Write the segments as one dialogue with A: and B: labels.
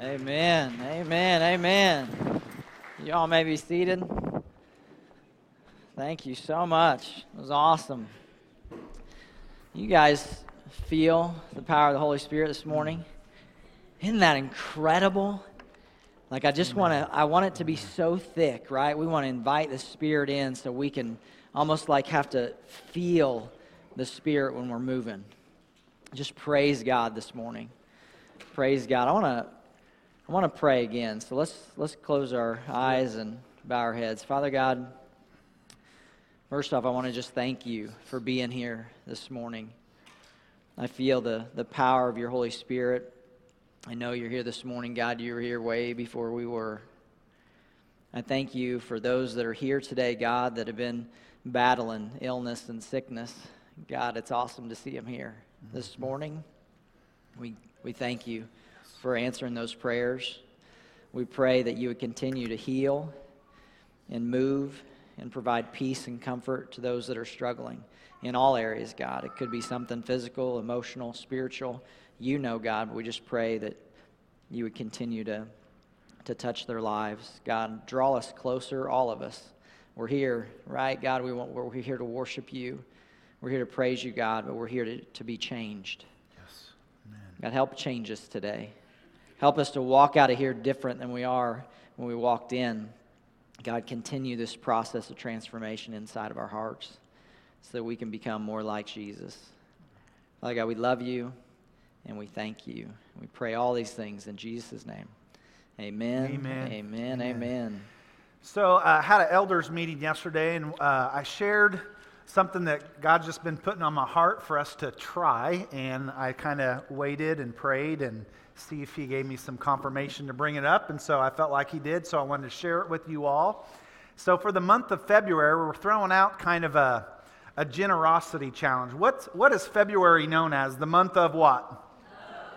A: Amen. Amen. Amen. Y'all may be seated. Thank you so much. It was awesome. You guys feel the power of the Holy Spirit this morning? Isn't that incredible? Like I just want to I want it to be so thick, right? We want to invite the Spirit in so we can almost like have to feel the Spirit when we're moving. Just praise God this morning. Praise God. I want to I want to pray again. So let's let's close our eyes and bow our heads. Father God, first off, I want to just thank you for being here this morning. I feel the, the power of your Holy Spirit. I know you're here this morning, God. You were here way before we were. I thank you for those that are here today, God, that have been battling illness and sickness. God, it's awesome to see them here this morning. We, we thank you for answering those prayers. We pray that you would continue to heal and move and provide peace and comfort to those that are struggling in all areas, God. It could be something physical, emotional, spiritual. You know, God, but we just pray that you would continue to, to touch their lives. God, draw us closer, all of us. We're here, right? God, we want, we're here to worship you. We're here to praise you, God, but we're here to, to be changed.
B: Yes. Amen.
A: God, help change us today. Help us to walk out of here different than we are when we walked in. God, continue this process of transformation inside of our hearts so that we can become more like Jesus. Father God, we love you and we thank you. We pray all these things in Jesus' name. Amen.
B: Amen.
A: Amen. Amen.
B: So I uh, had an elders meeting yesterday, and uh, I shared something that God's just been putting on my heart for us to try. And I kind of waited and prayed and see if He gave me some confirmation to bring it up. And so I felt like He did, so I wanted to share it with you all. So for the month of February, we're throwing out kind of a, a generosity challenge. What's, what is February known as? The month of what?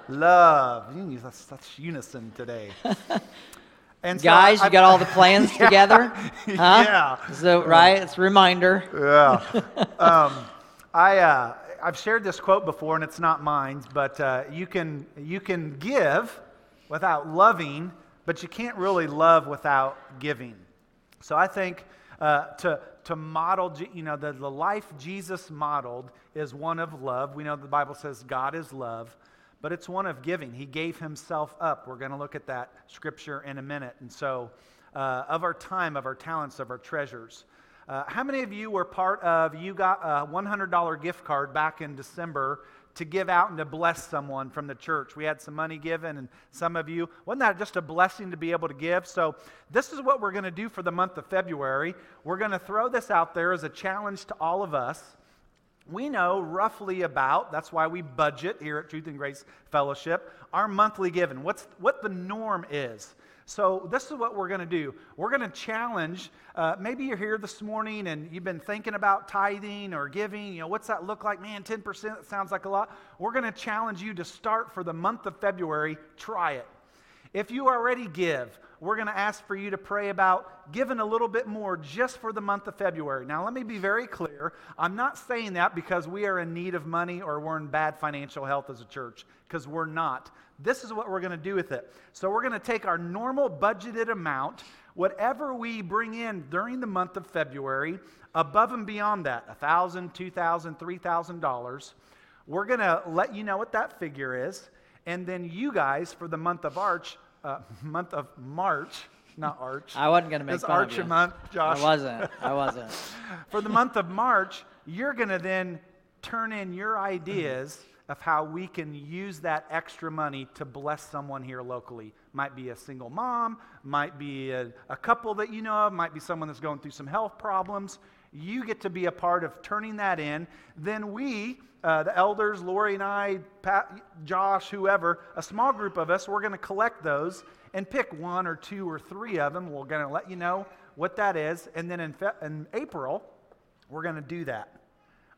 B: Love. Love. That's, that's unison today.
A: And so Guys, I, you got all the plans yeah, together? Huh?
B: Yeah.
A: So, right? It's a reminder.
B: Yeah. um, I, uh, I've shared this quote before, and it's not mine, but uh, you, can, you can give without loving, but you can't really love without giving. So I think uh, to, to model, you know, the, the life Jesus modeled is one of love. We know the Bible says God is love but it's one of giving. He gave himself up. We're going to look at that scripture in a minute. And so, uh, of our time, of our talents, of our treasures. Uh, how many of you were part of, you got a $100 gift card back in December to give out and to bless someone from the church. We had some money given, and some of you, wasn't that just a blessing to be able to give? So, this is what we're going to do for the month of February. We're going to throw this out there as a challenge to all of us we know roughly about, that's why we budget here at Truth and Grace Fellowship, our monthly giving, what's, what the norm is. So, this is what we're going to do. We're going to challenge. Uh, maybe you're here this morning and you've been thinking about tithing or giving. You know, what's that look like? Man, 10% sounds like a lot. We're going to challenge you to start for the month of February. Try it. If you already give, we're going to ask for you to pray about giving a little bit more just for the month of February. Now, let me be very clear. I'm not saying that because we are in need of money or we're in bad financial health as a church, because we're not. This is what we're going to do with it. So, we're going to take our normal budgeted amount, whatever we bring in during the month of February, above and beyond that $1,000, $2,000, $3,000. We're going to let you know what that figure is. And then you guys, for the month of Arch, uh, month of March, not Arch.
A: I wasn't going to make
B: it's
A: fun
B: Arch
A: of you.
B: month, Josh.
A: I wasn't. I wasn't.
B: For the month of March, you're going to then turn in your ideas of how we can use that extra money to bless someone here locally. Might be a single mom, might be a, a couple that you know of, might be someone that's going through some health problems. You get to be a part of turning that in. Then we, uh, the elders, Lori and I, Pat, Josh, whoever, a small group of us, we're going to collect those and pick one or two or three of them. We're going to let you know what that is. And then in, fe- in April, we're going to do that.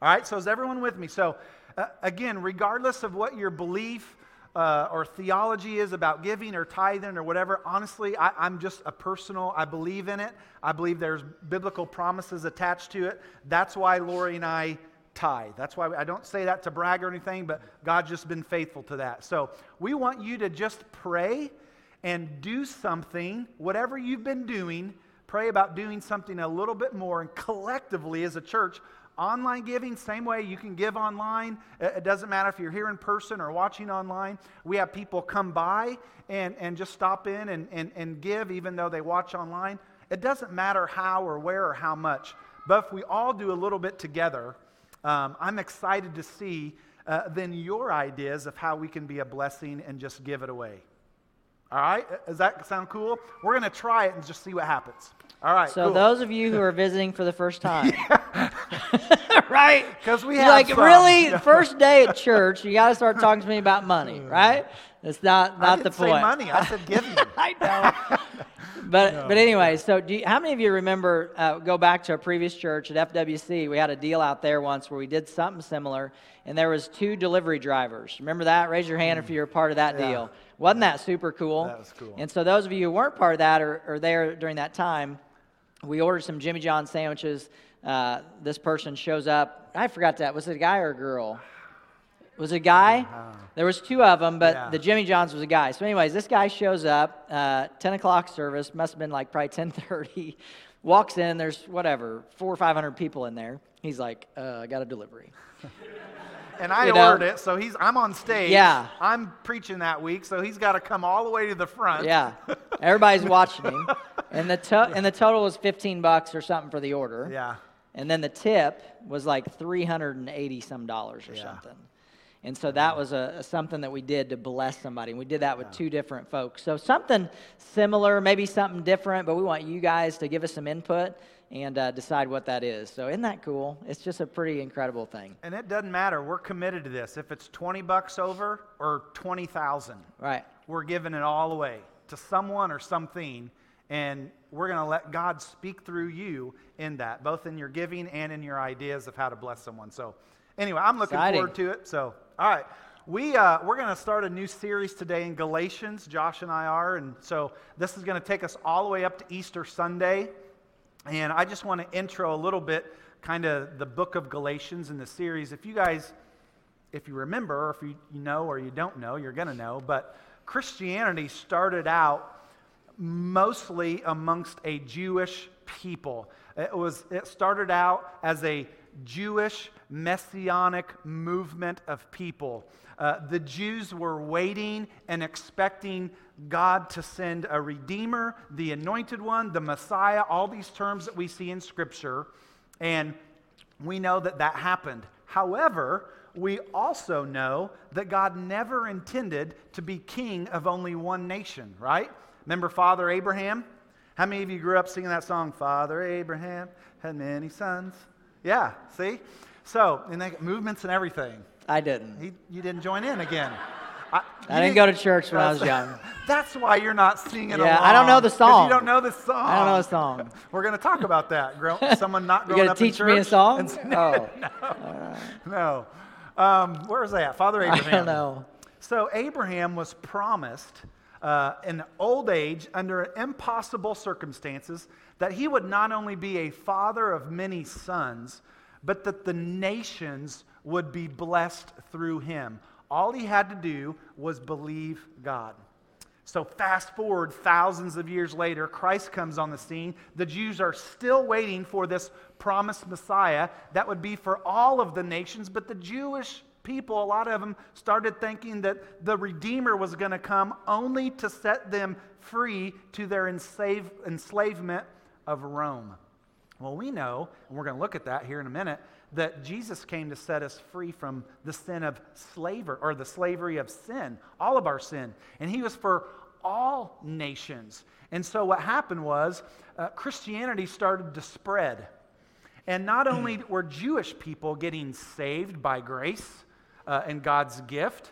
B: All right, so is everyone with me? So, uh, again, regardless of what your belief, uh, or theology is about giving or tithing or whatever, honestly, I, am just a personal, I believe in it. I believe there's biblical promises attached to it. That's why Lori and I tithe. That's why I don't say that to brag or anything, but God's just been faithful to that. So we want you to just pray and do something, whatever you've been doing, pray about doing something a little bit more. And collectively, as a church, online giving, same way you can give online. It doesn't matter if you're here in person or watching online. We have people come by and, and just stop in and, and, and give, even though they watch online. It doesn't matter how or where or how much. But if we all do a little bit together, um, I'm excited to see uh, then your ideas of how we can be a blessing and just give it away. All right? Does that sound cool? We're going to try it and just see what happens. All right.
A: So
B: cool.
A: those of you who are visiting for the first time, right?
B: Because we have
A: like
B: some.
A: really
B: No.
A: first day at church, you got to start talking to me about money, right? That's not not the point.
B: money. I said giving.
A: I know. But but anyway, so do you, how many of you remember uh, go back to a previous church at FWC? We had a deal out there once where we did something similar, and there was two delivery drivers. Remember that? Raise your hand if you were part of that
B: Yeah.
A: deal. Wasn't that super cool?
B: That was cool.
A: And so those of you who weren't part of that or, or there during that time, we ordered some Jimmy John sandwiches. Uh, this person shows up. I forgot that. Was it a guy or a girl? Was it a guy? There was two of them, but
B: Yeah.
A: the Jimmy Johns was a guy. So, anyways, this guy shows up, uh, 10 o'clock service, must have been like probably 10:30. Walks in, there's whatever, four or 500 people in there. He's like, uh, "I got a delivery."
B: And I
A: You know?
B: ordered it, so he's I'm on stage.
A: Yeah.
B: I'm preaching that week, so he's got to come all the way to the front.
A: Yeah, everybody's watching him, and the to- and the total was 15 bucks or something for the order.
B: Yeah.
A: And then the tip was like 380 some dollars or
B: Yeah.
A: something. And so that was a, a- something that we did to bless somebody. And we did that with two different folks. So something similar, maybe something different, but we want you guys to give us some input and uh, decide what that is. So isn't that cool? It's just a pretty incredible thing.
B: And it doesn't matter. We're committed to this. If it's 20 bucks over or 20,000,
A: Right.
B: we're giving it all away to someone or something. And we're going to let God speak through you in that, both in your giving and in your ideas of how to bless someone. So, anyway, I'm looking
A: Exciting.
B: forward to it. So, all right. We, uh, we're going to start a new series today in Galatians. Josh and I are. And so, this is going to take us all the way up to Easter Sunday. And I just want to intro a little bit, kind of the book of Galatians in the series. If you guys, if you remember, or if you, you know or you don't know, you're going to know, but Christianity started out mostly amongst a Jewish people. It, was, it started out as a Jewish messianic movement of people. Uh, the Jews were waiting and expecting God to send a Redeemer, the Anointed One, the Messiah, all these terms that we see in Scripture. And we know that that happened. However, we also know that God never intended to be king of only one nation, right? Remember Father Abraham? How many of you grew up singing that song, Father Abraham had many sons? Yeah, see? So, and they movements and everything.
A: I didn't.
B: He, you didn't join in again. I,
A: I didn't go to church when I was young.
B: That's why you're not singing
A: Yeah,
B: along.
A: I don't know the song.
B: You don't know the song.
A: I don't know the song.
B: We're going to talk about that. Someone not
A: You
B: growing
A: gonna
B: up in
A: teach me a song?
B: and-
A: Oh,
B: no. Um, where was that? Father Abraham.
A: I don't know.
B: So Abraham was promised uh, in old age, under impossible circumstances, that he would not only be a father of many sons, but that the nations would be blessed through him. All he had to do was believe God. So, fast forward thousands of years later, Christ comes on the scene. The Jews are still waiting for this promised Messiah that would be for all of the nations, but the Jewish people, a lot of them, started thinking that the Redeemer was going to come only to set them free to their enslave, enslavement of Rome. Well, we know, and we're going to look at that here in a minute, that Jesus came to set us free from the sin of slavery, or the slavery of sin, all of our sin. And he was for all nations. And so what happened was uh, Christianity started to spread. And not only were Jewish people getting saved by grace uh, and God's gift,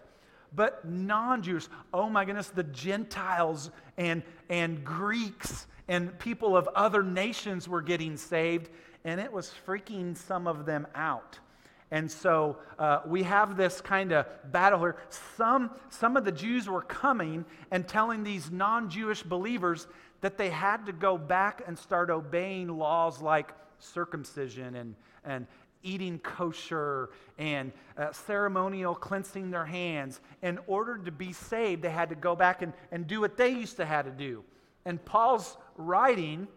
B: but non Jews, oh my goodness, the Gentiles and, and Greeks and people of other nations were getting saved, and it was freaking some of them out. And so uh, we have this kind of battle here. Some, some of the Jews were coming and telling these non Jewish believers that they had to go back and start obeying laws like circumcision and, and eating kosher and uh, ceremonial cleansing their hands. In order to be saved, they had to go back and, and do what they used to have to do. And Paul's writing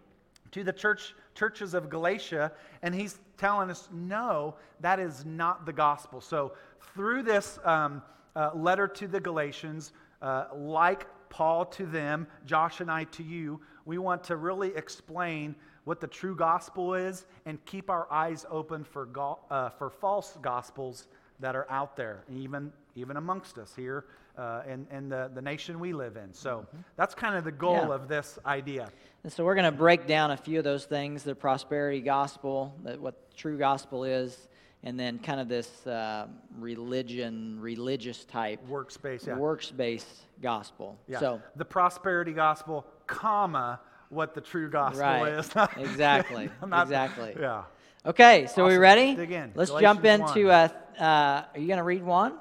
B: to the church churches of Galatia, and he's telling us, no, that is not the gospel. So through this um, uh, letter to the Galatians, uh, like Paul to them, Josh and I to you, we want to really explain what the true gospel is and keep our eyes open for, go- uh, for false gospels that are out there, even, even amongst us here uh, in, in the, the nation we live in. So mm-hmm. that's kind of the goal yeah. of this idea.
A: And so we're going to break down a few of those things the prosperity gospel, that what true gospel is, and then kind of this uh, religion, religious type
B: works-based, yeah.
A: works-based gospel.
B: Yeah.
A: So
B: the prosperity gospel, comma what the true gospel
A: right.
B: is.
A: exactly. not, exactly.
B: Yeah.
A: Okay, so awesome. we ready?
B: Dig in.
A: Let's
B: Galatians
A: jump into. Uh, uh, are you going to read one?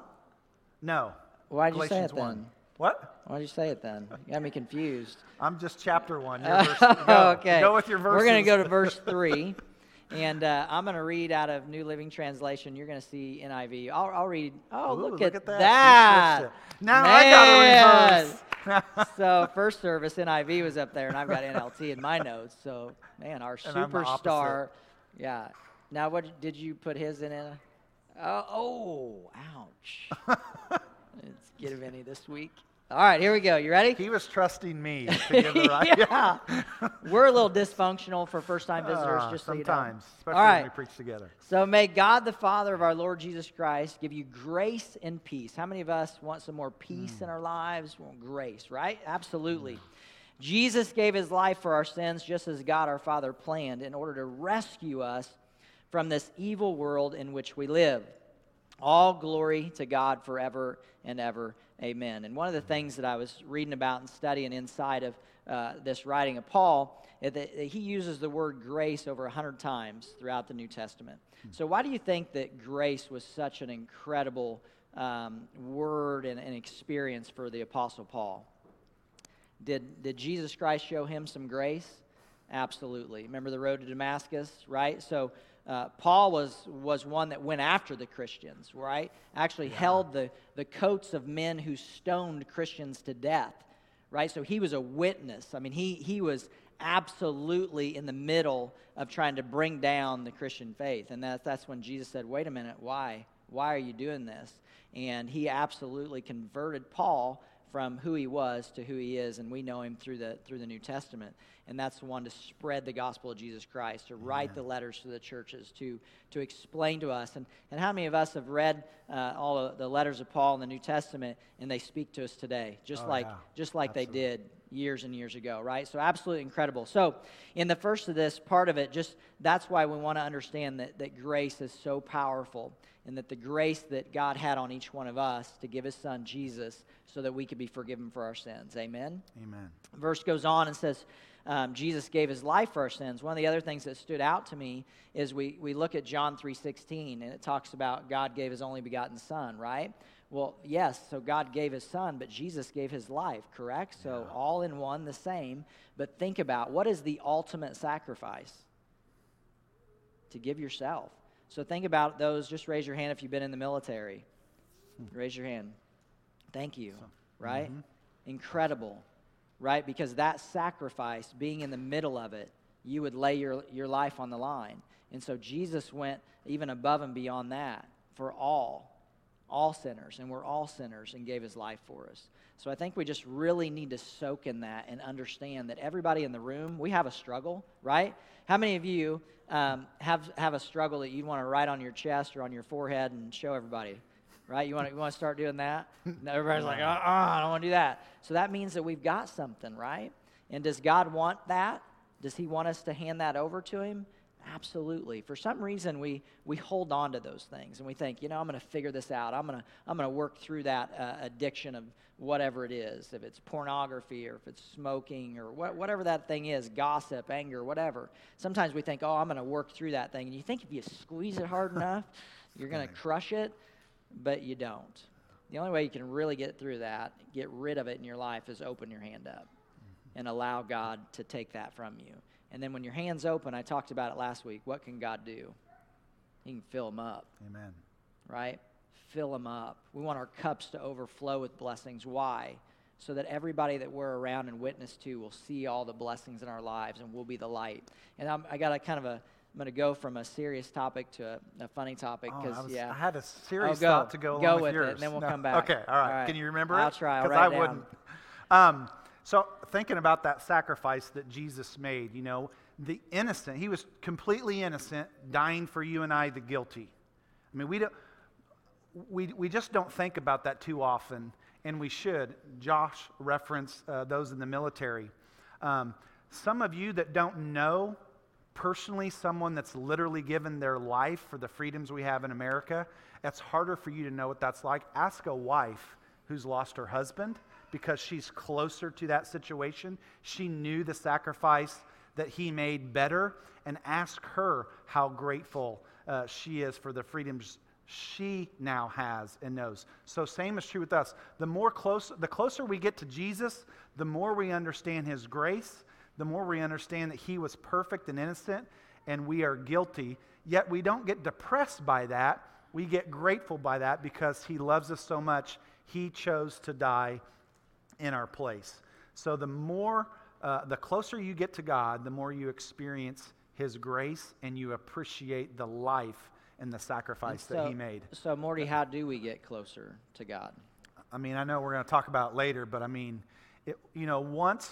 B: No.
A: Why'd
B: you
A: say it
B: 1.
A: then?
B: What?
A: Why'd you say it then? You got me confused.
B: I'm just chapter one. Verse, go.
A: okay.
B: Go with your verses.
A: We're going to go to verse three. And uh, I'm going to read out of New Living Translation. You're going to see NIV. I'll, I'll read. Oh,
B: Ooh,
A: look,
B: look,
A: at,
B: at that.
A: that.
B: Now
A: Man.
B: I got to reverse.
A: so first service NIV was up there, and I've got NLT in my notes. So man, our superstar. Yeah. Now, what did you put his in? it? oh, oh, ouch. Let's get a Vinny this week. All right, here we go. You ready?
B: He was trusting me to give the right.
A: yeah. We're a little dysfunctional for first time visitors, uh, just
B: so sometimes,
A: you know.
B: especially
A: All right.
B: when we preach together.
A: So may God the Father of our Lord Jesus Christ give you grace and peace. How many of us want some more peace mm. in our lives? Want grace, right? Absolutely. Mm. Jesus gave his life for our sins just as God our Father planned in order to rescue us from this evil world in which we live. All glory to God forever and ever. Amen. And one of the things that I was reading about and studying inside of uh, this writing of Paul is that he uses the word grace over 100 times throughout the New Testament. So, why do you think that grace was such an incredible um, word and, and experience for the Apostle Paul? Did, did Jesus Christ show him some grace? Absolutely. Remember the road to Damascus, right? So, uh, Paul was, was one that went after the Christians, right? Actually yeah. held the, the coats of men who stoned Christians to death, right? So he was a witness. I mean, he, he was absolutely in the middle of trying to bring down the Christian faith. And that's, that's when Jesus said, wait a minute, why? Why are you doing this? And he absolutely converted Paul from who he was to who he is, and we know him through the, through the New Testament and that's the one to spread the gospel of Jesus Christ, to write Amen. the letters to the churches, to, to explain to us. And, and how many of us have read uh, all of the letters of Paul in the New Testament and they speak to us today, just
B: oh,
A: like,
B: yeah.
A: just like
B: absolutely.
A: they did years and years ago, right? So, absolutely incredible. So, in the first of this part of it, just that's why we want to understand that, that grace is so powerful and that the grace that God had on each one of us to give his son Jesus so that we could be forgiven for our sins. Amen?
B: Amen.
A: Verse goes on and says, um, Jesus gave his life for our sins. One of the other things that stood out to me is we, we look at John 3.16, and it talks about God gave his only begotten son, right? Well, yes, so God gave his son, but Jesus gave his life, correct? So
B: yeah.
A: all in one, the same. But think about what is the ultimate sacrifice? To give yourself. So think about those. Just raise your hand if you've been in the military. Hmm. Raise your hand. Thank you. Right? Mm-hmm. Incredible right? Because that sacrifice, being in the middle of it, you would lay your, your life on the line. And so Jesus went even above and beyond that for all, all sinners. And we're all sinners and gave his life for us. So I think we just really need to soak in that and understand that everybody in the room, we have a struggle, right? How many of you um, have, have a struggle that you'd want to write on your chest or on your forehead and show everybody? right? You want to, you want to start doing that? And everybody's like, uh uh I don't want to do that. So that means that we've got something, right? And does God want that? Does He want us to hand that over to Him? Absolutely. For some reason, we, we hold on to those things and we think, you know, I'm going to figure this out. I'm going to I'm going to work through that uh, addiction of whatever it is, if it's pornography or if it's smoking or wh- whatever that thing is, gossip, anger, whatever. Sometimes we think, oh, I'm going to work through that thing. And you think if you squeeze it hard enough, you're going to crush it but you don't. The only way you can really get through that, get rid of it in your life, is open your hand up mm-hmm. and allow God to take that from you. And then when your hand's open, I talked about it last week, what can God do? He can fill them up,
B: Amen.
A: right? Fill them up. We want our cups to overflow with blessings. Why? So that everybody that we're around and witness to will see all the blessings in our lives and we'll be the light. And I'm, I got a kind of a, I'm going to go from a serious topic to a, a funny topic
B: Oh,
A: because,
B: I,
A: yeah.
B: I had a serious
A: Oh, go.
B: thought to go,
A: Go
B: along
A: with it, and then we'll
B: No.
A: come back.
B: Okay, all right.
A: All right.
B: Can you remember
A: I'll
B: it?
A: try. I'll
B: 'Cause
A: write
B: I
A: down.
B: wouldn't. Um, so thinking about that sacrifice that Jesus made, you know, the innocent, he was completely innocent, dying for you and I, the guilty. I mean, we don't. We, we just don't think about that too often, and we should. Josh referenced uh, those in the military. Um, some of you that don't know personally someone that's literally given their life for the freedoms we have in America, it's harder for you to know what that's like. Ask a wife who's lost her husband because she's closer to that situation. She knew the sacrifice that he made better, and ask her how grateful uh, she is for the freedoms she now has and knows. So same is true with us. The more close the closer we get to Jesus, the more we understand his grace, the more we understand that he was perfect and innocent and we are guilty. Yet we don't get depressed by that. We get grateful by that because he loves us so much. He chose to die in our place. So the more uh, the closer you get to God, the more you experience his grace and you appreciate the life and the sacrifice that
A: so,
B: he made.
A: So, Morty, how do we get closer to God?
B: I mean, I know we're going to talk about it later, but I mean, it, you know, once,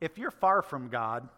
B: if you're far from God,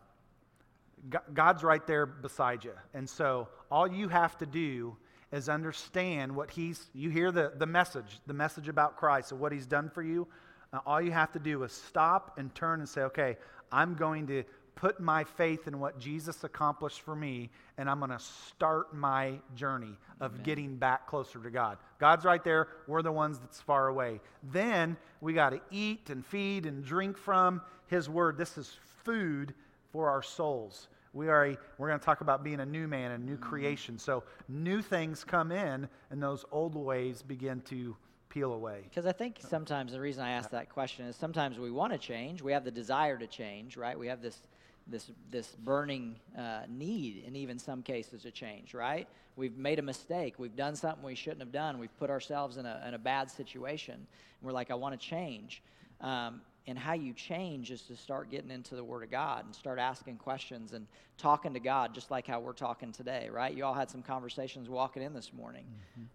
B: God's right there beside you. And so all you have to do is understand what He's, you hear the, the message, the message about Christ and what He's done for you. Uh, all you have to do is stop and turn and say, okay, I'm going to put my faith in what Jesus accomplished for me, and I'm going to start my journey of getting back closer to God. God's right there. We're the ones that's far away. Then we got to eat and feed and drink from His Word. This is food for our souls. We are a, we're going to talk about being a new man, a new creation. So new things come in, and those old ways begin to peel away.
A: Because I think sometimes the reason I ask that question is sometimes we want to change. We have the desire to change, right? We have this this this burning uh, need, and even some cases to change, right? We've made a mistake. We've done something we shouldn't have done. We've put ourselves in a in a bad situation. And we're like, I want to change. Um, and how you change is to start getting into the Word of God and start asking questions and talking to God, just like how we're talking today, right? You all had some conversations walking in this morning,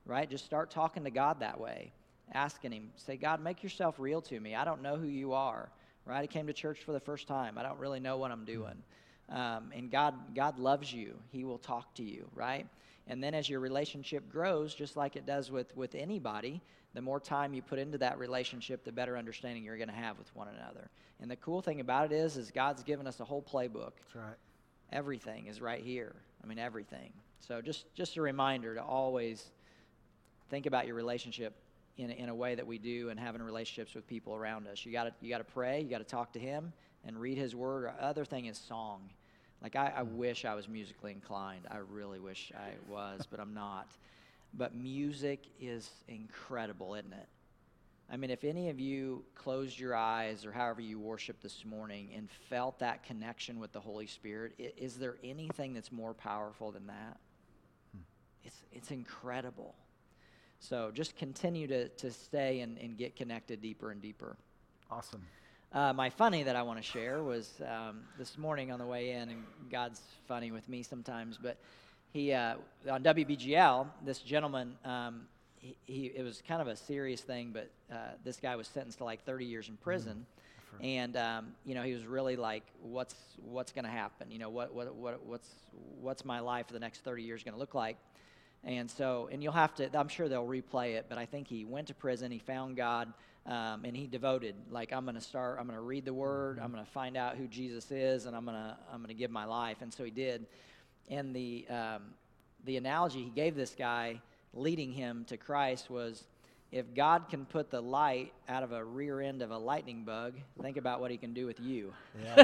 A: right? Just start talking to God that way asking him, say, God, make yourself real to me. I don't know who you are, right? I came to church for the first time. I don't really know what I'm doing. Um, and God, God loves you. He will talk to you, right? And then as your relationship grows, just like it does with, with anybody, the more time you put into that relationship, the better understanding you're going to have with one another. And the cool thing about it is, is God's given us a whole playbook
B: That's right.
A: everything is right here. I mean, everything. So just just a reminder to always think about your relationship in a, in a way that we do and having relationships with people around us. You got to you got to pray. You got to talk to Him and read His Word. Other thing is song. Like I, I mm. wish I was musically inclined. I really wish I was, but I'm not. But music is incredible, isn't it? I mean, if any of you closed your eyes or however you worship this morning and felt that connection with the Holy Spirit, i- is there anything that's more powerful than that? Hmm. It's, it's incredible. So just continue to, to stay and, and get connected deeper and deeper.
B: Awesome.
A: Uh, my funny that I want to share was um, this morning on the way in, and God's funny with me sometimes, but he uh, on WBGL, this gentleman, um, he, he it was kind of a serious thing, but uh, this guy was sentenced to like 30 years in prison, and um, you know he was really like, what's what's going to happen? You know what what what what's what's my life for the next 30 years going to look like? And so, and you'll have to, I'm sure they'll replay it, but I think he went to prison, he found God, um, and he devoted, like, I'm going to start, I'm going to read the word, I'm going to find out who Jesus is, and I'm going to, I'm going to give my life. And so he did. And the, um, the analogy he gave this guy leading him to Christ was if God can put the light out of a rear end of a lightning bug, think about what he can do with you.
B: Yeah.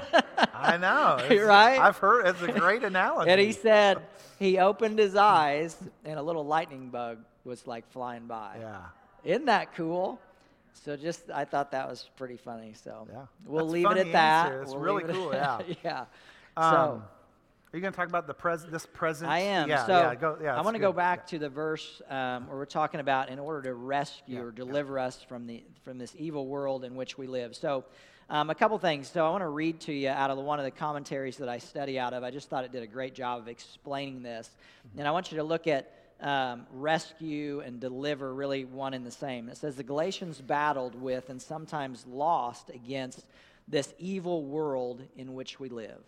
B: I know.
A: Right?
B: I've heard it's a great analogy.
A: And he said he opened his eyes and a little lightning bug was like flying by.
B: Yeah.
A: Isn't that cool? So just I thought that was pretty funny. So
B: Yeah.
A: we'll
B: That's
A: leave it at that.
B: It's
A: We'll
B: really cool, yeah.
A: yeah.
B: Um,
A: so
B: Are you going to talk about the pres- this present?
A: I am.
B: Yeah,
A: so
B: yeah, go, yeah,
A: I want to go back to the verse um, where we're talking about in order to rescue
B: Yeah,
A: or
B: yeah.
A: deliver us from the from this evil world in which we live. So. Um, a couple things. So I want to read to you out of the, one of the commentaries that I study out of. I just thought it did a great job of explaining this,
B: Mm-hmm.
A: and I want you to look at um, rescue and deliver really one and the same. It says the Galatians battled with and sometimes lost against this evil world in which we live.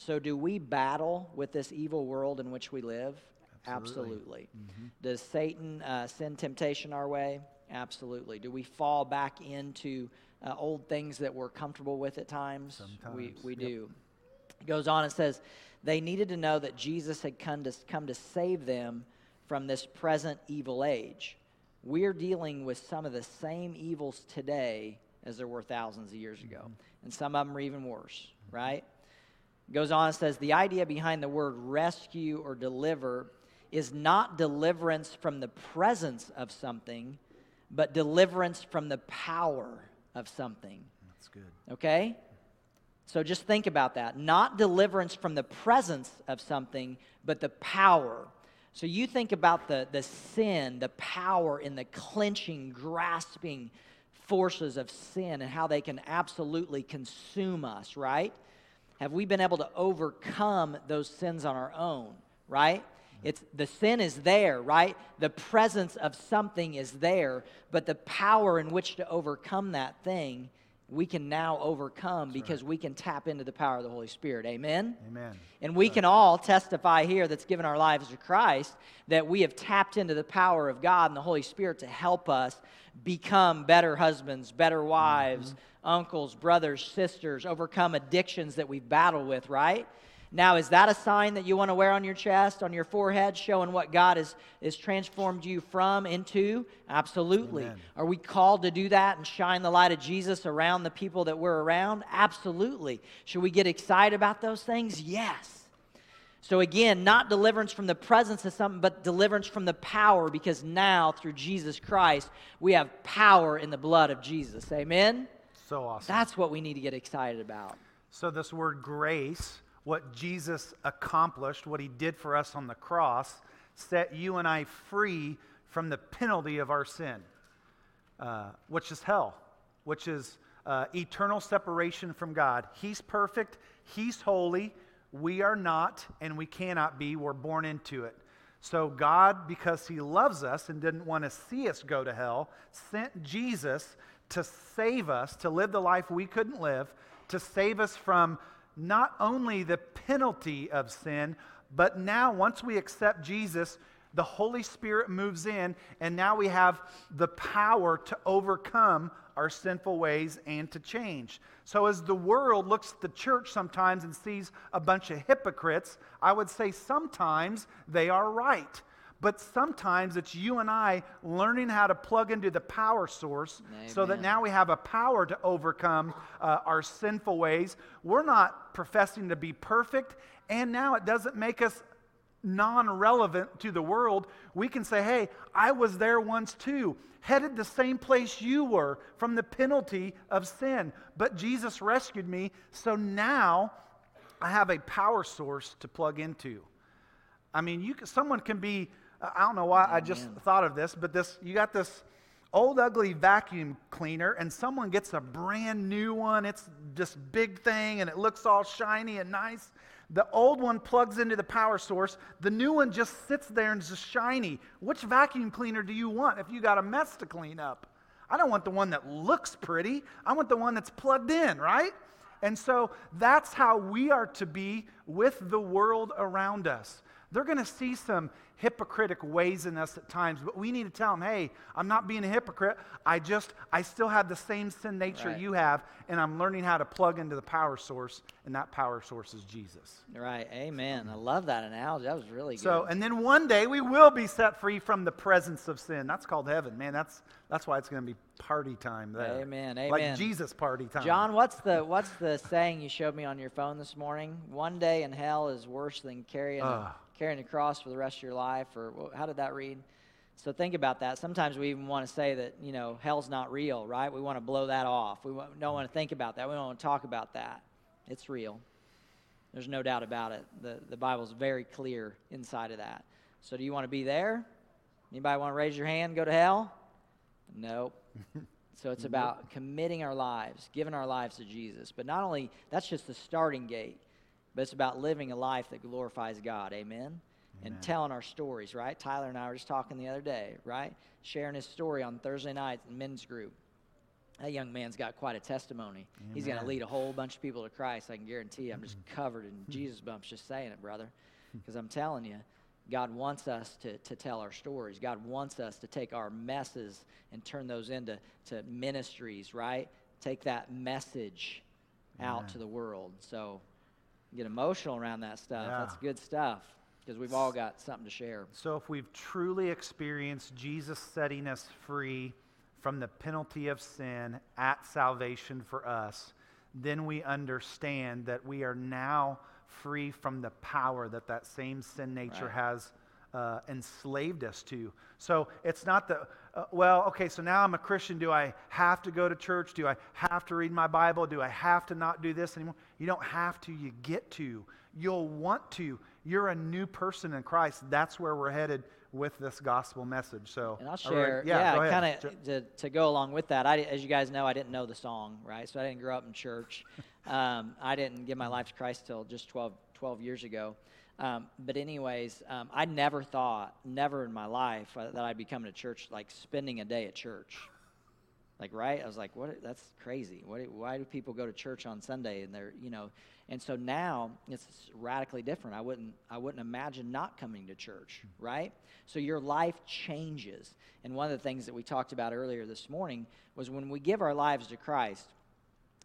A: So, do we battle with this evil world in which we live? Absolutely. Does Satan uh, send temptation our way? Absolutely. Do we fall back into uh, old things that we're comfortable with at times? We,
B: Sometimes,
A: we
B: yep.
A: do. It goes on and says, they needed to know that Jesus had come to, come to save them from this present evil age. We're dealing with some of the same evils today as there were thousands of years ago. And some of them are even worse, right? Goes on and says, the idea behind the word rescue or deliver is not deliverance from the presence of something, but deliverance from the power of something.
B: That's good.
A: Okay? So just think about that. Not deliverance from the presence of something, but the power. So you think about the, the sin, the power in the clenching, grasping forces of sin and how they can absolutely consume us, right? Have we been able to overcome those sins on our own, right? Mm-hmm. It's the sin is there, right? The presence of something is there, but the power in which to overcome that thing, we can now overcome because we can tap into the power of the Holy Spirit. Amen.
B: Amen.
A: And we can all testify here that's given our lives to Christ that we have tapped into the power of God and the Holy Spirit to help us become better husbands, better mm-hmm. wives, uncles, brothers, sisters, overcome addictions that we've battled with, right? Now, is that a sign that you want to wear on your chest, on your forehead, showing what God has, has transformed you from into? Absolutely.
B: Amen.
A: Are we called to do that and shine the light of Jesus around the people that we're around? Absolutely. Should we get excited about those things? Yes. So, again, not deliverance from the presence of something, but deliverance from the power, because now, through Jesus Christ, we have power in the blood of Jesus. Amen?
B: So awesome.
A: That's what we need to get excited about.
B: So, this word grace, what Jesus accomplished, what he did for us on the cross, set you and I free from the penalty of our sin, uh, which is hell, which is uh, eternal separation from God. He's perfect, he's holy. We are not, and we cannot be. We're born into it. So, God, because He loves us and didn't want to see us go to hell, sent Jesus to save us, to live the life we couldn't live, to save us from not only the penalty of sin, but now, once we accept Jesus, the Holy Spirit moves in, and now we have the power to overcome our sinful ways and to change. So, as the world looks at the church sometimes and sees a bunch of hypocrites, I would say sometimes they are right. But sometimes it's you and I learning how to plug into the power source so that now we have a power to overcome uh, our sinful ways. We're not professing to be perfect, and now it doesn't make us non relevant to the world, we can say, hey, I was there once too, headed the same place you were from the penalty of sin. But Jesus rescued me, so now I have a power source to plug into. I mean, you can, someone can be, I don't know why I just thought of this, but this, you got this old ugly vacuum cleaner and someone gets a brand new one. It's this big thing and it looks all shiny and nice. The old one plugs into the power source. The new one just sits there and is just shiny. Which vacuum cleaner do you want if you got a mess to clean up? I don't want the one that looks pretty. I want the one that's plugged in, right? And so that's how we are to be with the world around us. They're going to see some hypocritic ways in us at times, but we need to tell them, hey, I'm not being a hypocrite. I just, I still have the same sin nature
A: Right.
B: you have, and I'm learning how to plug into the power source, and that power source is Jesus.
A: Right. Amen. I love that analogy. That was really good.
B: So, and then one day we will be set free from the presence of sin. That's called heaven, man. That's that's why it's going to be party time there.
A: Amen, Amen. Like.
B: Jesus party time.
A: John, what's the what's the saying you showed me on your phone this morning? One day in hell is worse than carrying
B: Ugh.
A: Carrying a cross for the rest of your life, or wh- how did that read? So think about that. Sometimes we even want to say that you know hell's not real, right? We want to blow that off. We don't want to think about that. We don't want to talk about that. It's real. There's no doubt about it. The, the Bible's very clear inside of that. So, do you want to be there? Anybody want to raise your hand, go to hell? Nope. so, it's about committing our lives, giving our lives to Jesus. But not only, that's just the starting gate, but it's about living a life that glorifies God. Amen? and telling our stories, right? Tyler and I were just talking the other day, right? Sharing his story on Thursday night in men's group. That young man's got quite a testimony. Amen. He's going to lead a whole bunch of people to Christ. I can guarantee you. I'm just mm-hmm. covered in hmm. Jesus bumps just saying it, brother. Hmm. Because I'm telling you, God wants us to, to tell our stories. God wants us to take our messes and turn those into to ministries, right? Take that message out to the world. So get emotional around that stuff. Yeah. That's good stuff because we've all got something to share.
B: So, if we've truly experienced Jesus setting us free from the penalty of sin at salvation for us, then we understand that we are now free from the power that that same sin nature right. has uh, enslaved us to. So it's not the, uh, well, okay, so now I'm a Christian. Do I have to go to church? Do I have to read my Bible? Do I have to not do this anymore? You don't have to, you get to. You'll want to. You're a new person in Christ. That's where we're headed with this gospel message. So,
A: and I'll share, yeah, yeah kind of to, to go along with that. I, as you guys know, I didn't know the song, right? So I didn't grow up in church. um, I didn't give my life to Christ till just 12, 12 years ago. Um, but anyways, um, I never thought, never in my life, uh, that I'd be coming to church, like spending a day at church. Like, right? I was like, what? That's crazy. What, why do people go to church on Sunday? And they're, you know, and so now it's radically different. I wouldn't, I wouldn't imagine not coming to church, right? So your life changes. And one of the things that we talked about earlier this morning was when we give our lives to Christ,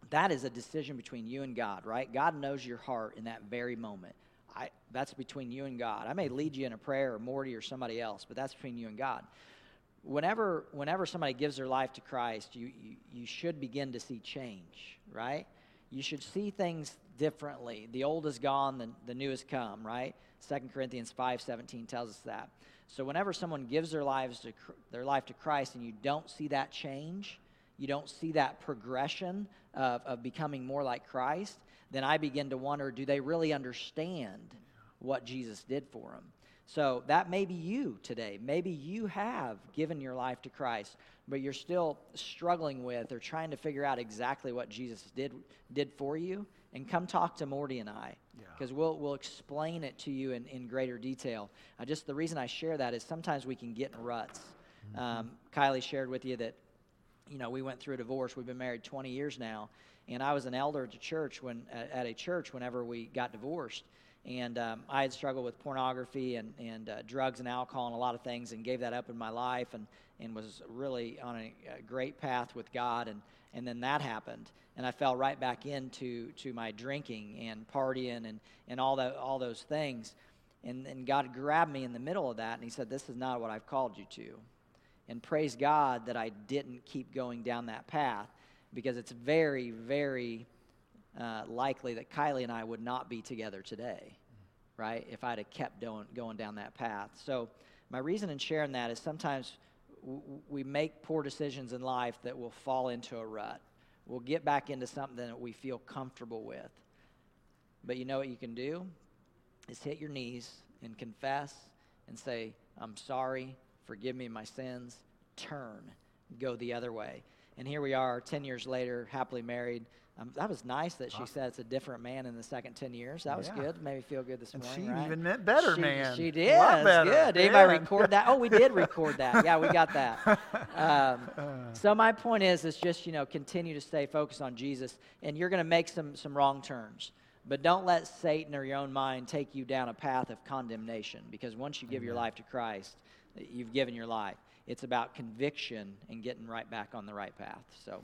A: that is a decision between you and God, right? God knows your heart in that very moment. I, that's between you and God. I may lead you in a prayer or Morty or somebody else, but that's between you and God. Whenever, whenever somebody gives their life to Christ, you, you, you should begin to see change, right? You should see things differently. The old is gone, the, the new has come, right? 2 Corinthians 5.17 tells us that. So whenever someone gives their, lives to, their life to Christ and you don't see that change, you don't see that progression of, of becoming more like Christ, then I begin to wonder do they really understand what Jesus did for them? So that may be you today. Maybe you have given your life to Christ, but you're still struggling with or trying to figure out exactly what Jesus did, did for you. And come talk to Morty and I, because yeah. we'll, we'll explain it to you in, in greater detail. Uh, just the reason I share that is sometimes we can get in ruts. Mm-hmm. Um, Kylie shared with you that you know, we went through a divorce. We've been married 20 years now, and I was an elder at a church when at, a church whenever we got divorced, and um, I had struggled with pornography and and uh, drugs and alcohol and a lot of things, and gave that up in my life, and and was really on a, a, great path with God, and and then that happened, and I fell right back into to my drinking and partying and and all that all those things, and and God grabbed me in the middle of that, and He said, "This is not what I've called you to." And praise God that I didn't keep going down that path because it's very, very uh, likely that Kylie and I would not be together today, right? If I'd have kept going, going down that path. So, my reason in sharing that is sometimes w- we make poor decisions in life that will fall into a rut. We'll get back into something that we feel comfortable with. But you know what you can do? Is hit your knees and confess and say, I'm sorry forgive me my sins, turn, go the other way. And here we are, 10 years later, happily married. Um, that was nice that she said it's a different man in the second 10 years. That was yeah. good. Made me feel good this
B: and
A: morning.
B: She
A: right?
B: even meant better,
A: she,
B: man.
A: She did. Better. Good. Did anybody yeah. record that? Oh, we did record that. Yeah, we got that. Um, so my point is, is just you know continue to stay focused on Jesus, and you're going to make some some wrong turns. But don't let Satan or your own mind take you down a path of condemnation, because once you give Amen. your life to Christ, you've given your life. It's about conviction and getting right back on the right path. So.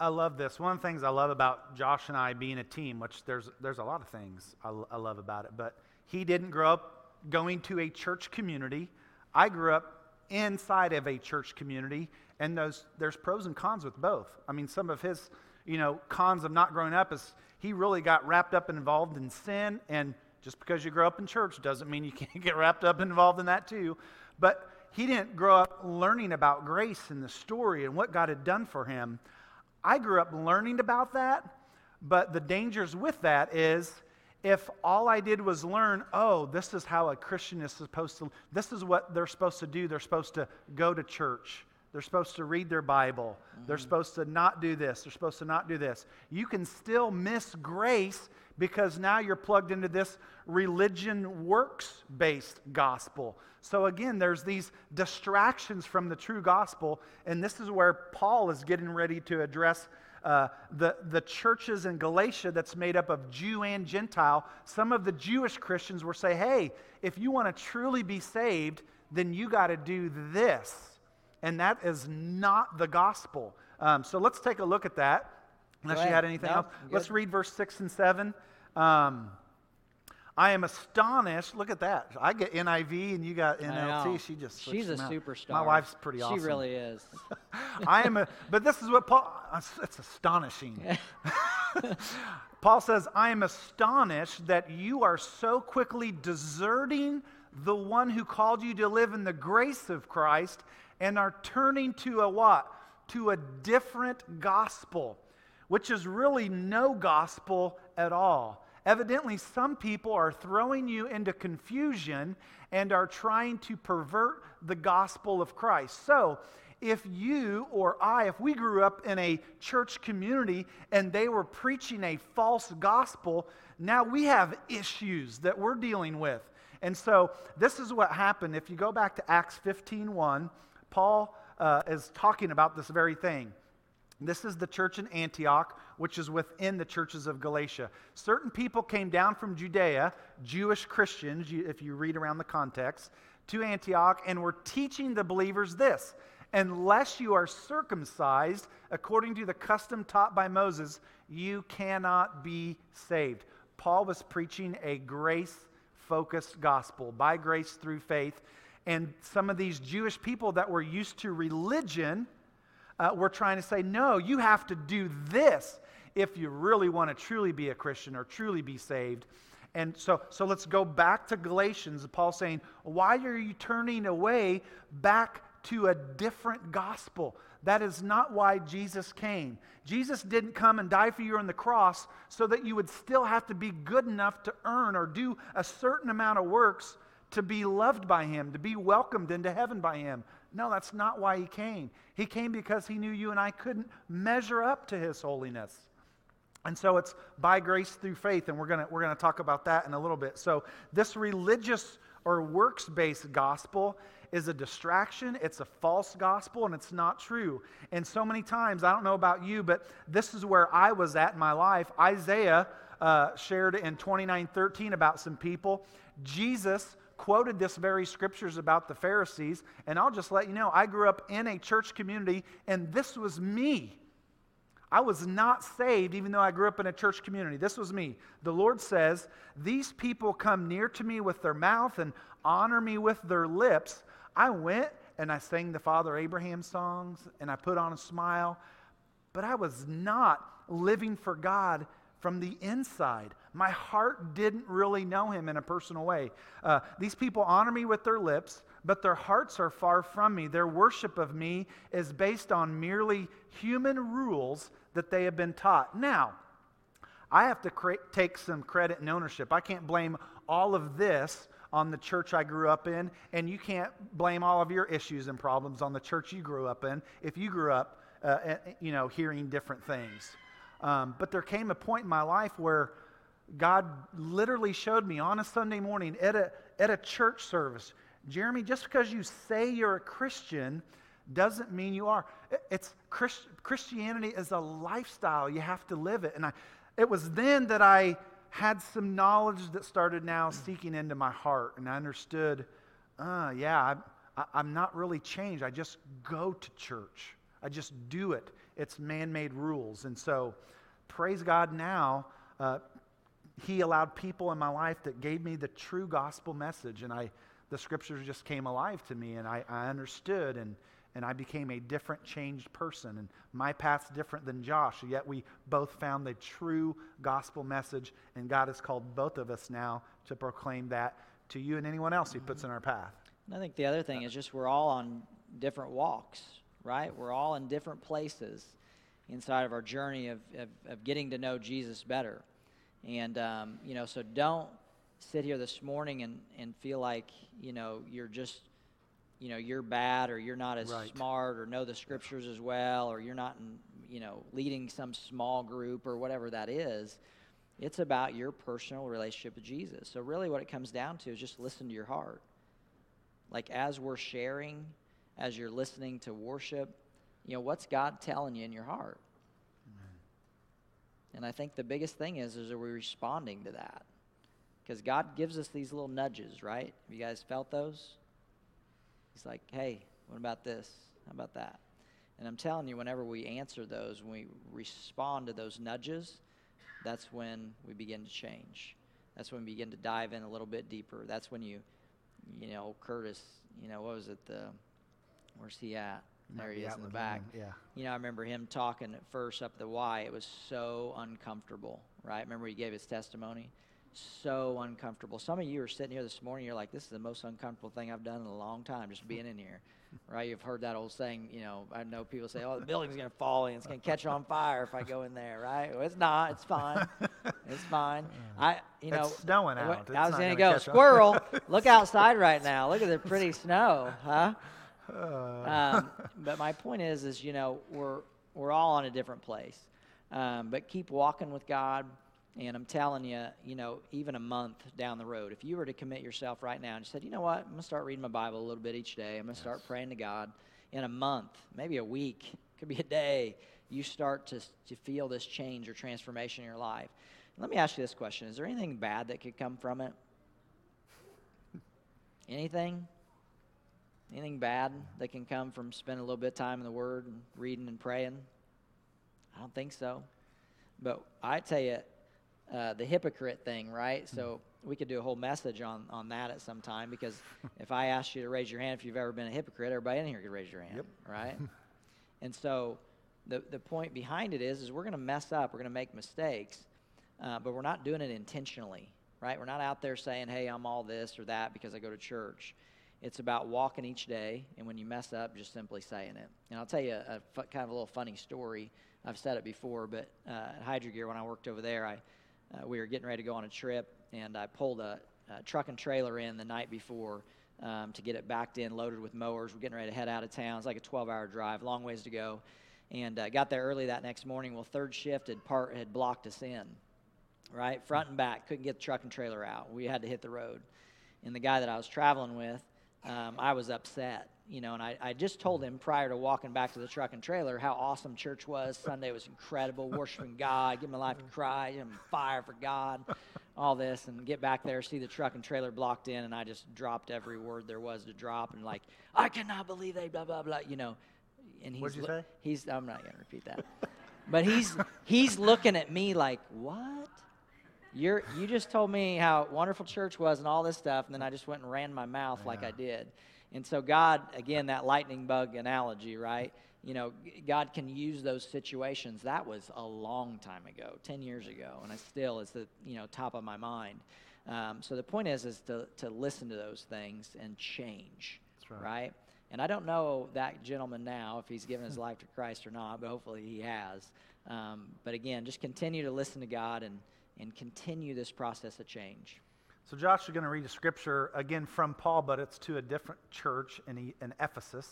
B: I love this. One of the things I love about Josh and I being a team, which there's there's a lot of things I, I love about it, but he didn't grow up going to a church community. I grew up inside of a church community, and those there's pros and cons with both. I mean, some of his you know cons of not growing up is he really got wrapped up and involved in sin, and just because you grow up in church doesn't mean you can't get wrapped up and involved in that too. But he didn't grow up learning about grace and the story and what God had done for him. I grew up learning about that, but the dangers with that is if all I did was learn, oh, this is how a Christian is supposed to, this is what they're supposed to do. They're supposed to go to church. They're supposed to read their Bible. Mm-hmm. They're supposed to not do this. They're supposed to not do this. You can still miss grace because now you're plugged into this religion works based gospel. So again, there's these distractions from the true gospel, and this is where Paul is getting ready to address uh, the, the churches in Galatia that's made up of Jew and Gentile. Some of the Jewish Christians were say, hey, if you want to truly be saved, then you got to do this. And that is not the gospel. Um, so let's take a look at that. Unless you had anything else. Let's read verse 6 and 7. Um, I am astonished. Look at that. I get NIV and you got NLT. She just
A: she's a superstar.
B: My wife's pretty awesome.
A: She really is.
B: I am a, but this is what Paul. It's astonishing. Paul says, "I am astonished that you are so quickly deserting the one who called you to live in the grace of Christ and are turning to a what? To a different gospel, which is really no gospel at all." Evidently, some people are throwing you into confusion and are trying to pervert the gospel of Christ. So, if you or I, if we grew up in a church community and they were preaching a false gospel, now we have issues that we're dealing with. And so this is what happened. If you go back to Acts 15:1, Paul uh, is talking about this very thing. This is the church in Antioch, which is within the churches of Galatia. Certain people came down from Judea, Jewish Christians, if you read around the context, to Antioch and were teaching the believers this Unless you are circumcised according to the custom taught by Moses, you cannot be saved. Paul was preaching a grace focused gospel by grace through faith. And some of these Jewish people that were used to religion, uh, we're trying to say, no, you have to do this if you really want to truly be a Christian or truly be saved. And so, so let's go back to Galatians. Paul saying, Why are you turning away back to a different gospel? That is not why Jesus came. Jesus didn't come and die for you on the cross so that you would still have to be good enough to earn or do a certain amount of works to be loved by Him, to be welcomed into heaven by Him. No, that's not why he came. He came because he knew you and I couldn't measure up to his holiness. And so it's by grace through faith, and we're going we're going to talk about that in a little bit. So, this religious or works based gospel is a distraction, it's a false gospel, and it's not true. And so many times, I don't know about you, but this is where I was at in my life. Isaiah uh, shared in 29:13 about some people. Jesus quoted this very scriptures about the Pharisees, and I'll just let you know I grew up in a church community, and this was me. I was not saved even though I grew up in a church community. This was me. The Lord says, These people come near to me with their mouth and honor me with their lips. I went and I sang the Father Abraham songs and I put on a smile, but I was not living for God from the inside. My heart didn't really know him in a personal way. Uh, these people honor me with their lips, but their hearts are far from me. Their worship of me is based on merely human rules that they have been taught. Now, I have to cre- take some credit and ownership. I can't blame all of this on the church I grew up in, and you can't blame all of your issues and problems on the church you grew up in if you grew up, uh, you know, hearing different things. Um, but there came a point in my life where God literally showed me on a Sunday morning at a, at a church service Jeremy, just because you say you're a Christian doesn't mean you are. It's Christ, Christianity is a lifestyle. You have to live it. And I, it was then that I had some knowledge that started now seeking into my heart. And I understood, uh, yeah, I, I'm not really changed. I just go to church, I just do it it's man made rules. And so, praise God now, uh, He allowed people in my life that gave me the true gospel message. And I, the scriptures just came alive to me, and I, I understood, and, and I became a different, changed person. And my path's different than Josh, yet we both found the true gospel message, and God has called both of us now to proclaim that to you and anyone else He puts mm-hmm. in our path.
A: I think the other thing is just we're all on different walks right? We're all in different places inside of our journey of, of, of, getting to know Jesus better. And, um, you know, so don't sit here this morning and, and feel like, you know, you're just, you know, you're bad or you're not as
B: Right.
A: smart or know the scriptures as well or you're not, in, you know, leading some small group or whatever that is. It's about your personal relationship with Jesus. So, really, what it comes down to is just listen to your heart. Like, as we're sharing, as you're listening to worship, you know, what's God telling you in your heart? And I think the biggest thing is, is are we responding to that? Because God gives us these little nudges, right? Have you guys felt those? He's like, hey, what about this? How about that? And I'm telling you, whenever we answer those, when we respond to those nudges, that's when we begin to change. That's when we begin to dive in a little bit deeper. That's when you, you know, Curtis, you know, what was it? The, where's he at? There he is in the back.
B: him, Yeah.
A: You know, I remember him talking at first up the Y. It was so uncomfortable, right? Remember he gave his testimony? So uncomfortable. Some of you are sitting here this morning, you're like, this is the most uncomfortable thing I've done in a long time, just being in here, right? You've heard that old saying, you know, I know people say, oh, the building's going to fall and it's going to catch on fire if I go in there, right? Well, it's not. It's fine. It's fine. I, you know,
B: It's snowing out. It's
A: I was going to go, squirrel, look outside right now. Look at the pretty snow, huh?
B: Uh,
A: um, but my point is, is you know we're we're all on a different place, um, but keep walking with God. And I'm telling you, you know, even a month down the road, if you were to commit yourself right now and you said, you know what, I'm gonna start reading my Bible a little bit each day. I'm gonna start praying to God. In a month, maybe a week, could be a day, you start to to feel this change or transformation in your life. Let me ask you this question: Is there anything bad that could come from it? Anything? Anything bad that can come from spending a little bit of time in the Word and reading and praying? I don't think so. But I tell you, uh, the hypocrite thing, right? So we could do a whole message on, on that at some time because if I asked you to raise your hand if you've ever been a hypocrite, everybody in here could raise your hand,
B: Yep.
A: right? and so the, the point behind it is, is we're going to mess up, we're going to make mistakes, uh, but we're not doing it intentionally, right? We're not out there saying, hey, I'm all this or that because I go to church. It's about walking each day, and when you mess up, just simply saying it. And I'll tell you a, kind of a little funny story. I've said it before, but uh, at Hydro Gear, when I worked over there, I, uh, we were getting ready to go on a trip, and I pulled a, a truck and trailer in the night before um, to get it backed in, loaded with mowers. We're getting ready to head out of town. It's like a 12-hour drive, long ways to go, and uh, got there early that next morning. Well, third shift had part had blocked us in, right, front and back. Couldn't get the truck and trailer out. We had to hit the road, and the guy that I was traveling with, um, I was upset. You know, and I, I just told him prior to walking back to the truck and trailer how awesome church was. Sunday was incredible, worshiping God, giving my life to Christ, I'm fire for God, all this, and get back there, see the truck and trailer blocked in, and I just dropped every word there was to drop, and like, I cannot believe they blah blah blah, you know. And he's
B: What'd you say?
A: he's I'm not gonna repeat that, but he's he's looking at me like, what? You're, you just told me how wonderful church was and all this stuff, and then I just went and ran my mouth like I did. And so, God, again, that lightning bug analogy, right? You know, God can use those situations. That was a long time ago, 10 years ago, and I still is the, you know, top of my mind. Um, so the point is, is to, to listen to those things and change,
B: That's right.
A: right? And I don't know that gentleman now if he's given his life to Christ or not, but hopefully he has. Um, but again, just continue to listen to God and, and continue this process of change.
B: So Josh is going to read a scripture again from Paul, but it's to a different church in, in Ephesus.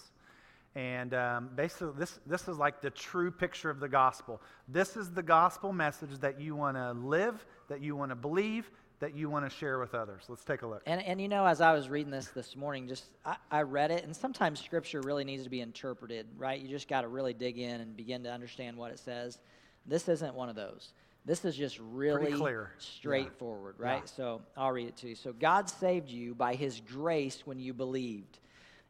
B: And um, basically, this, this is like the true picture of the gospel. This is the gospel message that you want to live, that you want to believe, that you want to share with others. Let's take a look.
A: And, and you know, as I was reading this this morning, just I, I read it, and sometimes scripture really needs to be interpreted, right? You just got to really dig in and begin to understand what it says. This isn't one of those. This is just really
B: clear. Yeah.
A: straightforward, right?
B: Yeah.
A: So I'll read it to you. So God saved you by his grace when you believed.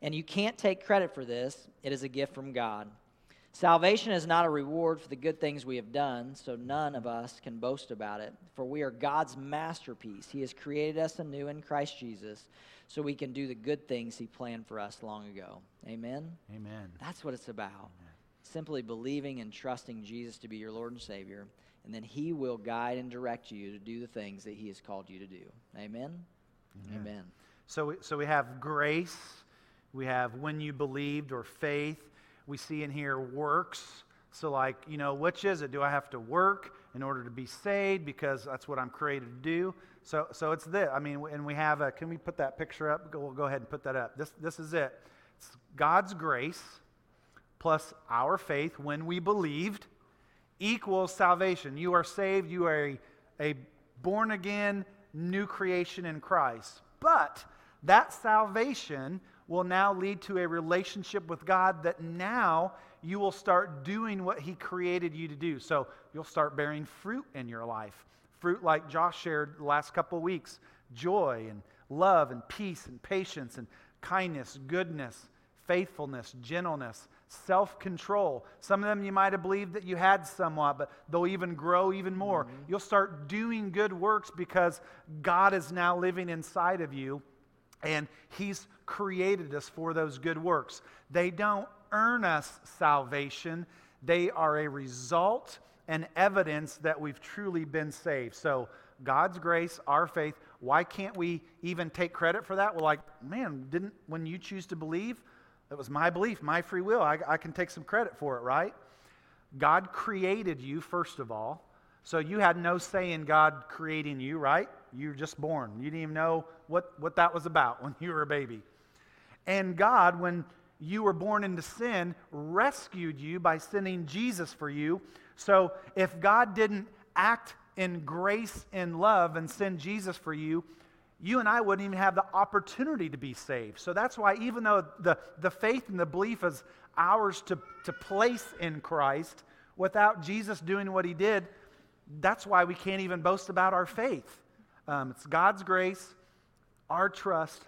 A: And you can't take credit for this, it is a gift from God. Salvation is not a reward for the good things we have done, so none of us can boast about it. For we are God's masterpiece. He has created us anew in Christ Jesus so we can do the good things He planned for us long ago. Amen?
B: Amen.
A: That's what it's about. Simply believing and trusting Jesus to be your Lord and Savior, and then He will guide and direct you to do the things that He has called you to do. Amen? Amen.
B: So, we, so we have grace, we have when you believed or faith. We see in here works. So, like, you know, which is it? Do I have to work in order to be saved because that's what I'm created to do. So, so it's this. I mean, and we have a, can we put that picture up? Go, we'll go ahead and put that up. This, this is it. It's God's grace plus our faith when we believed equals salvation. You are saved. You are a, a born again new creation in Christ. But that salvation will now lead to a relationship with God that now you will start doing what He created you to do. So you'll start bearing fruit in your life. Fruit like Josh shared the last couple of weeks joy and love and peace and patience and kindness, goodness, faithfulness, gentleness, self control. Some of them you might have believed that you had somewhat, but they'll even grow even more. Mm-hmm. You'll start doing good works because God is now living inside of you and He's created us for those good works. They don't earn us salvation, they are a result and evidence that we've truly been saved. So, God's grace, our faith, why can't we even take credit for that? We're like, man, didn't, when you choose to believe, it was my belief, my free will. I, I can take some credit for it, right? God created you, first of all. So you had no say in God creating you, right? You were just born. You didn't even know what, what that was about when you were a baby. And God, when you were born into sin, rescued you by sending Jesus for you. So if God didn't act in grace and love and send Jesus for you, you and I wouldn't even have the opportunity to be saved. So that's why, even though the, the faith and the belief is ours to, to place in Christ, without Jesus doing what he did, that's why we can't even boast about our faith. Um, it's God's grace, our trust,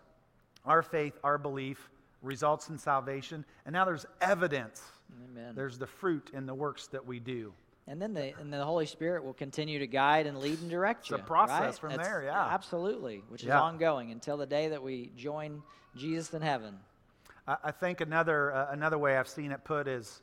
B: our faith, our belief results in salvation. And now there's evidence. Amen. There's the fruit in the works that we do.
A: And then the and the Holy Spirit will continue to guide and lead and direct
B: it's
A: you.
B: It's a process
A: right?
B: from
A: That's,
B: there, yeah.
A: Absolutely, which is ongoing until the day that we join Jesus in heaven.
B: I, I think another uh, another way I've seen it put is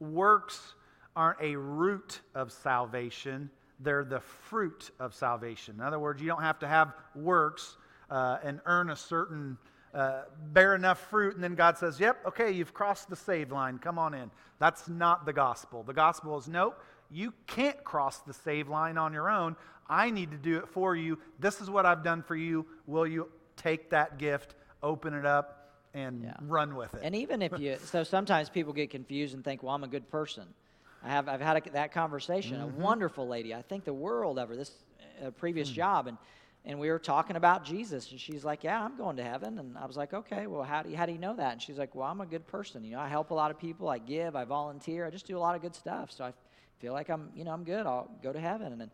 B: works aren't a root of salvation; they're the fruit of salvation. In other words, you don't have to have works uh, and earn a certain. Uh, bear enough fruit, and then God says, Yep, okay, you've crossed the save line. Come on in. That's not the gospel. The gospel is nope, you can't cross the save line on your own. I need to do it for you. This is what I've done for you. Will you take that gift, open it up, and yeah. run with it?
A: And even if you, so sometimes people get confused and think, well, I'm a good person. I have, I've had a, that conversation. Mm-hmm. A wonderful lady. I think the world of her, this uh, previous mm job. And, and we were talking about Jesus, and she's like, "Yeah, I'm going to heaven." And I was like, "Okay, well, how do you, how do you know that?" And she's like, "Well, I'm a good person. You know, I help a lot of people. I give. I volunteer. I just do a lot of good stuff. So I feel like I'm, you know, I'm good. I'll go to heaven. And then,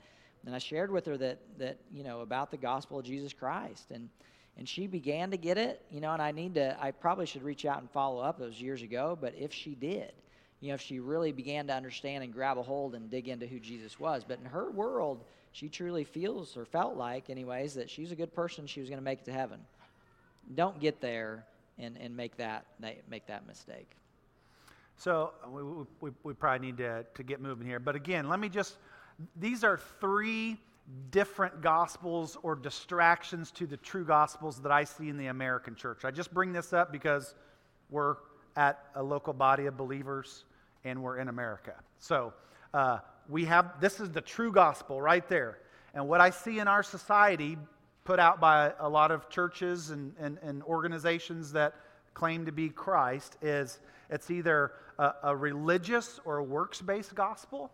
A: and I shared with her that that you know about the gospel of Jesus Christ, and and she began to get it, you know. And I need to, I probably should reach out and follow up. It was years ago, but if she did, you know, if she really began to understand and grab a hold and dig into who Jesus was, but in her world, she truly feels or felt like, anyways, that she's a good person. She was going to make it to heaven. Don't get there and, and make that make that mistake.
B: So we, we, we probably need to, to get moving here. But again, let me just, these are three different gospels or distractions to the true gospels that I see in the American church. I just bring this up because we're at a local body of believers and we're in America. So uh, we have, this is the true gospel right there. And what I see in our society, put out by a lot of churches and, and, and organizations that claim to be Christ, is it's either a, a religious or a works based gospel,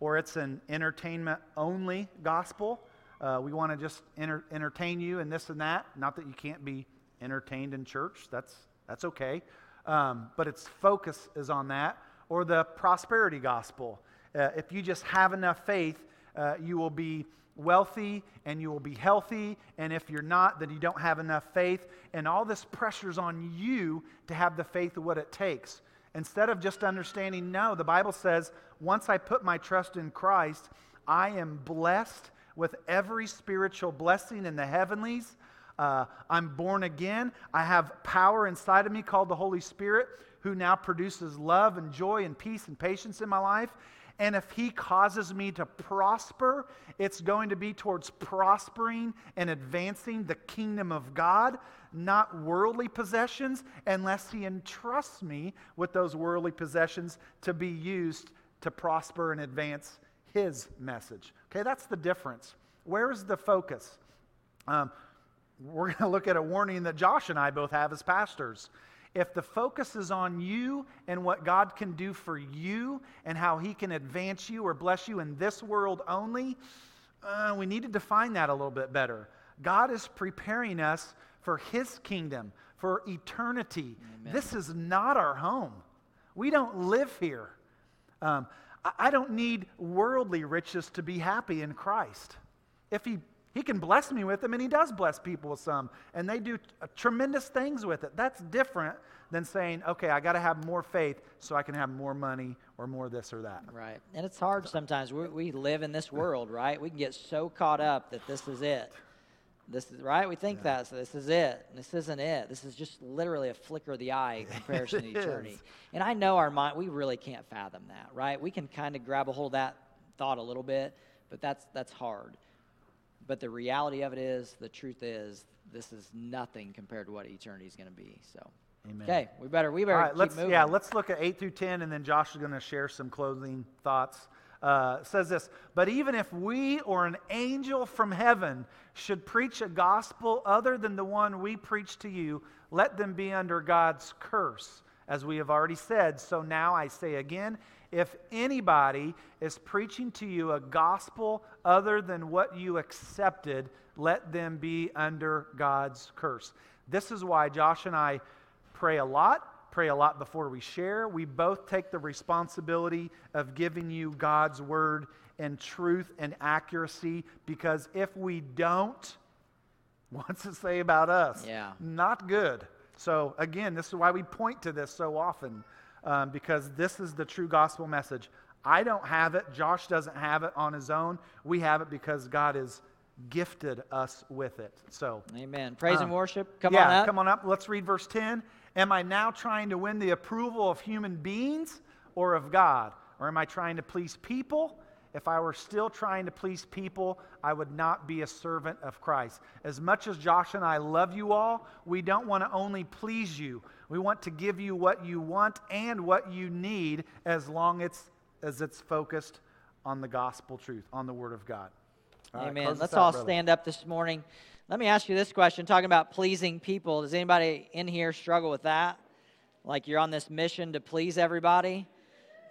B: or it's an entertainment only gospel. Uh, we want to just enter, entertain you and this and that. Not that you can't be entertained in church, that's, that's okay. Um, but its focus is on that. Or the prosperity gospel. Uh, if you just have enough faith, uh, you will be wealthy and you will be healthy. And if you're not, then you don't have enough faith. And all this pressure's on you to have the faith of what it takes. Instead of just understanding, no, the Bible says, once I put my trust in Christ, I am blessed with every spiritual blessing in the heavenlies. Uh, I'm born again. I have power inside of me called the Holy Spirit, who now produces love and joy and peace and patience in my life. And if He causes me to prosper, it's going to be towards prospering and advancing the kingdom of God, not worldly possessions, unless He entrusts me with those worldly possessions to be used to prosper and advance his message. Okay, that's the difference. Where is the focus? Um, we're going to look at a warning that Josh and I both have as pastors. If the focus is on you and what God can do for you and how He can advance you or bless you in this world only, uh, we need to define that a little bit better. God is preparing us for His kingdom, for eternity. Amen. This is not our home. We don't live here. Um, I, I don't need worldly riches to be happy in Christ. If He he can bless me with them, and He does bless people with some, and they do t- uh, tremendous things with it. That's different than saying, okay, I got to have more faith so I can have more money or more this or that.
A: Right. And it's hard sometimes. We, we live in this world, right? We can get so caught up that this is it. This is right. We think yeah. that so this is it. This isn't it. This is just literally a flicker of the eye in comparison to eternity. Is. And I know our mind. We really can't fathom that, right? We can kind of grab a hold of that thought a little bit, but that's that's hard. But the reality of it is, the truth is, this is nothing compared to what eternity is going to be. So, Amen. okay, we better we better
B: All right,
A: keep
B: let's,
A: moving.
B: Yeah, let's look at eight through ten, and then Josh is going to share some closing thoughts. Uh, says this, but even if we or an angel from heaven should preach a gospel other than the one we preach to you, let them be under God's curse. As we have already said, so now I say again if anybody is preaching to you a gospel other than what you accepted, let them be under God's curse. This is why Josh and I pray a lot, pray a lot before we share. We both take the responsibility of giving you God's word and truth and accuracy because if we don't, what's it say about us?
A: Yeah.
B: Not good. So, again, this is why we point to this so often um, because this is the true gospel message. I don't have it. Josh doesn't have it on his own. We have it because God has gifted us with it. So,
A: Amen. Praise um, and worship. Come
B: yeah,
A: on up.
B: come on up. Let's read verse 10. Am I now trying to win the approval of human beings or of God? Or am I trying to please people? If I were still trying to please people, I would not be a servant of Christ. As much as Josh and I love you all, we don't want to only please you. We want to give you what you want and what you need as long as, as it's focused on the gospel truth, on the Word of God.
A: All Amen. Right, Let's all brother. stand up this morning. Let me ask you this question talking about pleasing people. Does anybody in here struggle with that? Like you're on this mission to please everybody?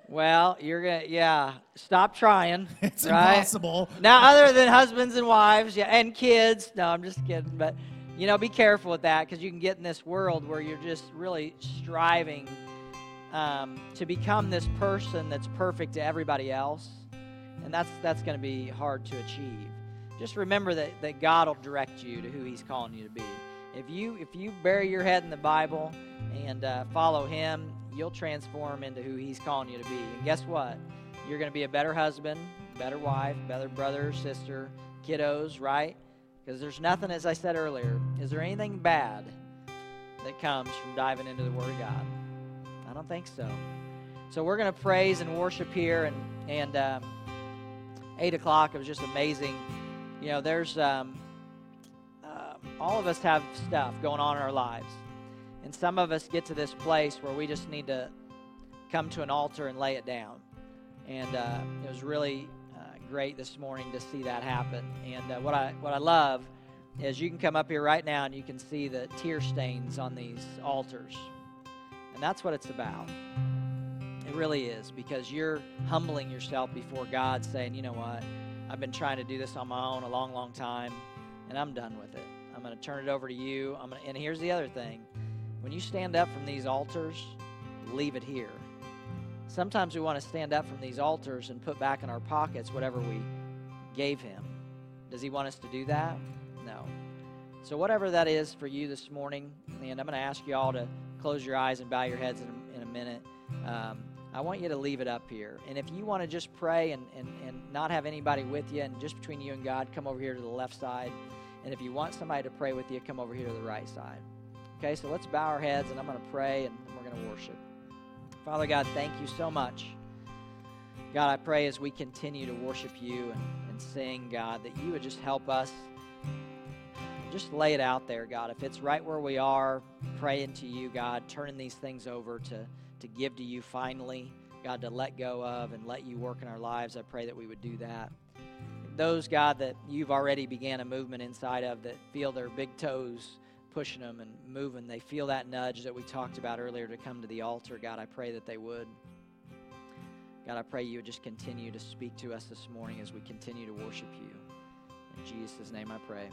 A: Well, you're gonna, yeah. Stop trying.
C: It's
A: right?
C: impossible.
A: Now, other than husbands and wives, yeah, and kids. No, I'm just kidding. But you know, be careful with that because you can get in this world where you're just really striving um, to become this person that's perfect to everybody else, and that's that's going to be hard to achieve. Just remember that that God will direct you to who He's calling you to be. If you if you bury your head in the Bible and uh, follow Him, you'll transform into who He's calling you to be. And guess what? You're going to be a better husband, better wife, better brother, sister, kiddos, right? Because there's nothing, as I said earlier, is there anything bad that comes from diving into the Word of God? I don't think so. So we're going to praise and worship here, and and um, eight o'clock. It was just amazing. You know, there's um, uh, all of us have stuff going on in our lives, and some of us get to this place where we just need to come to an altar and lay it down. And uh, it was really great this morning to see that happen. And uh, what I what I love is you can come up here right now and you can see the tear stains on these altars, that's what it's about. It really is because you're humbling yourself before God, saying, you know what, I've been trying to do this on my own a long, long time, and I'm done with it. I'm going to turn it over to you. I'm gonna, and here's the other thing: when you stand up from these altars, leave it here Sometimes we want to stand up from these altars and put back in our pockets whatever we gave Him. Does He want us to do that? No. So, whatever that is for you this morning, and I'm going to ask you all to close your eyes and bow your heads in a, in a minute. Um, I want you to leave it up here. And if you want to just pray and, and, and not have anybody with you and just between you and God, come over here to the left side. And if you want somebody to pray with you, come over here to the right side. Okay, so let's bow our heads and I'm going to pray and we're going to worship. Father God, thank you so much. God, I pray as we continue to worship you and, and sing, God, that you would just help us. Just lay it out there, God. If it's right where we are, praying to you, God, turning these things over to, to give to you finally. God, to let go of and let you work in our lives. I pray that we would do that. Those, God, that you've already began a movement inside of that feel their big toes pushing them and moving, they feel that nudge that we talked about earlier to come to the altar. God, I pray that they would. God, I pray you would just continue to speak to us this morning as we continue to worship you. In Jesus' name I pray.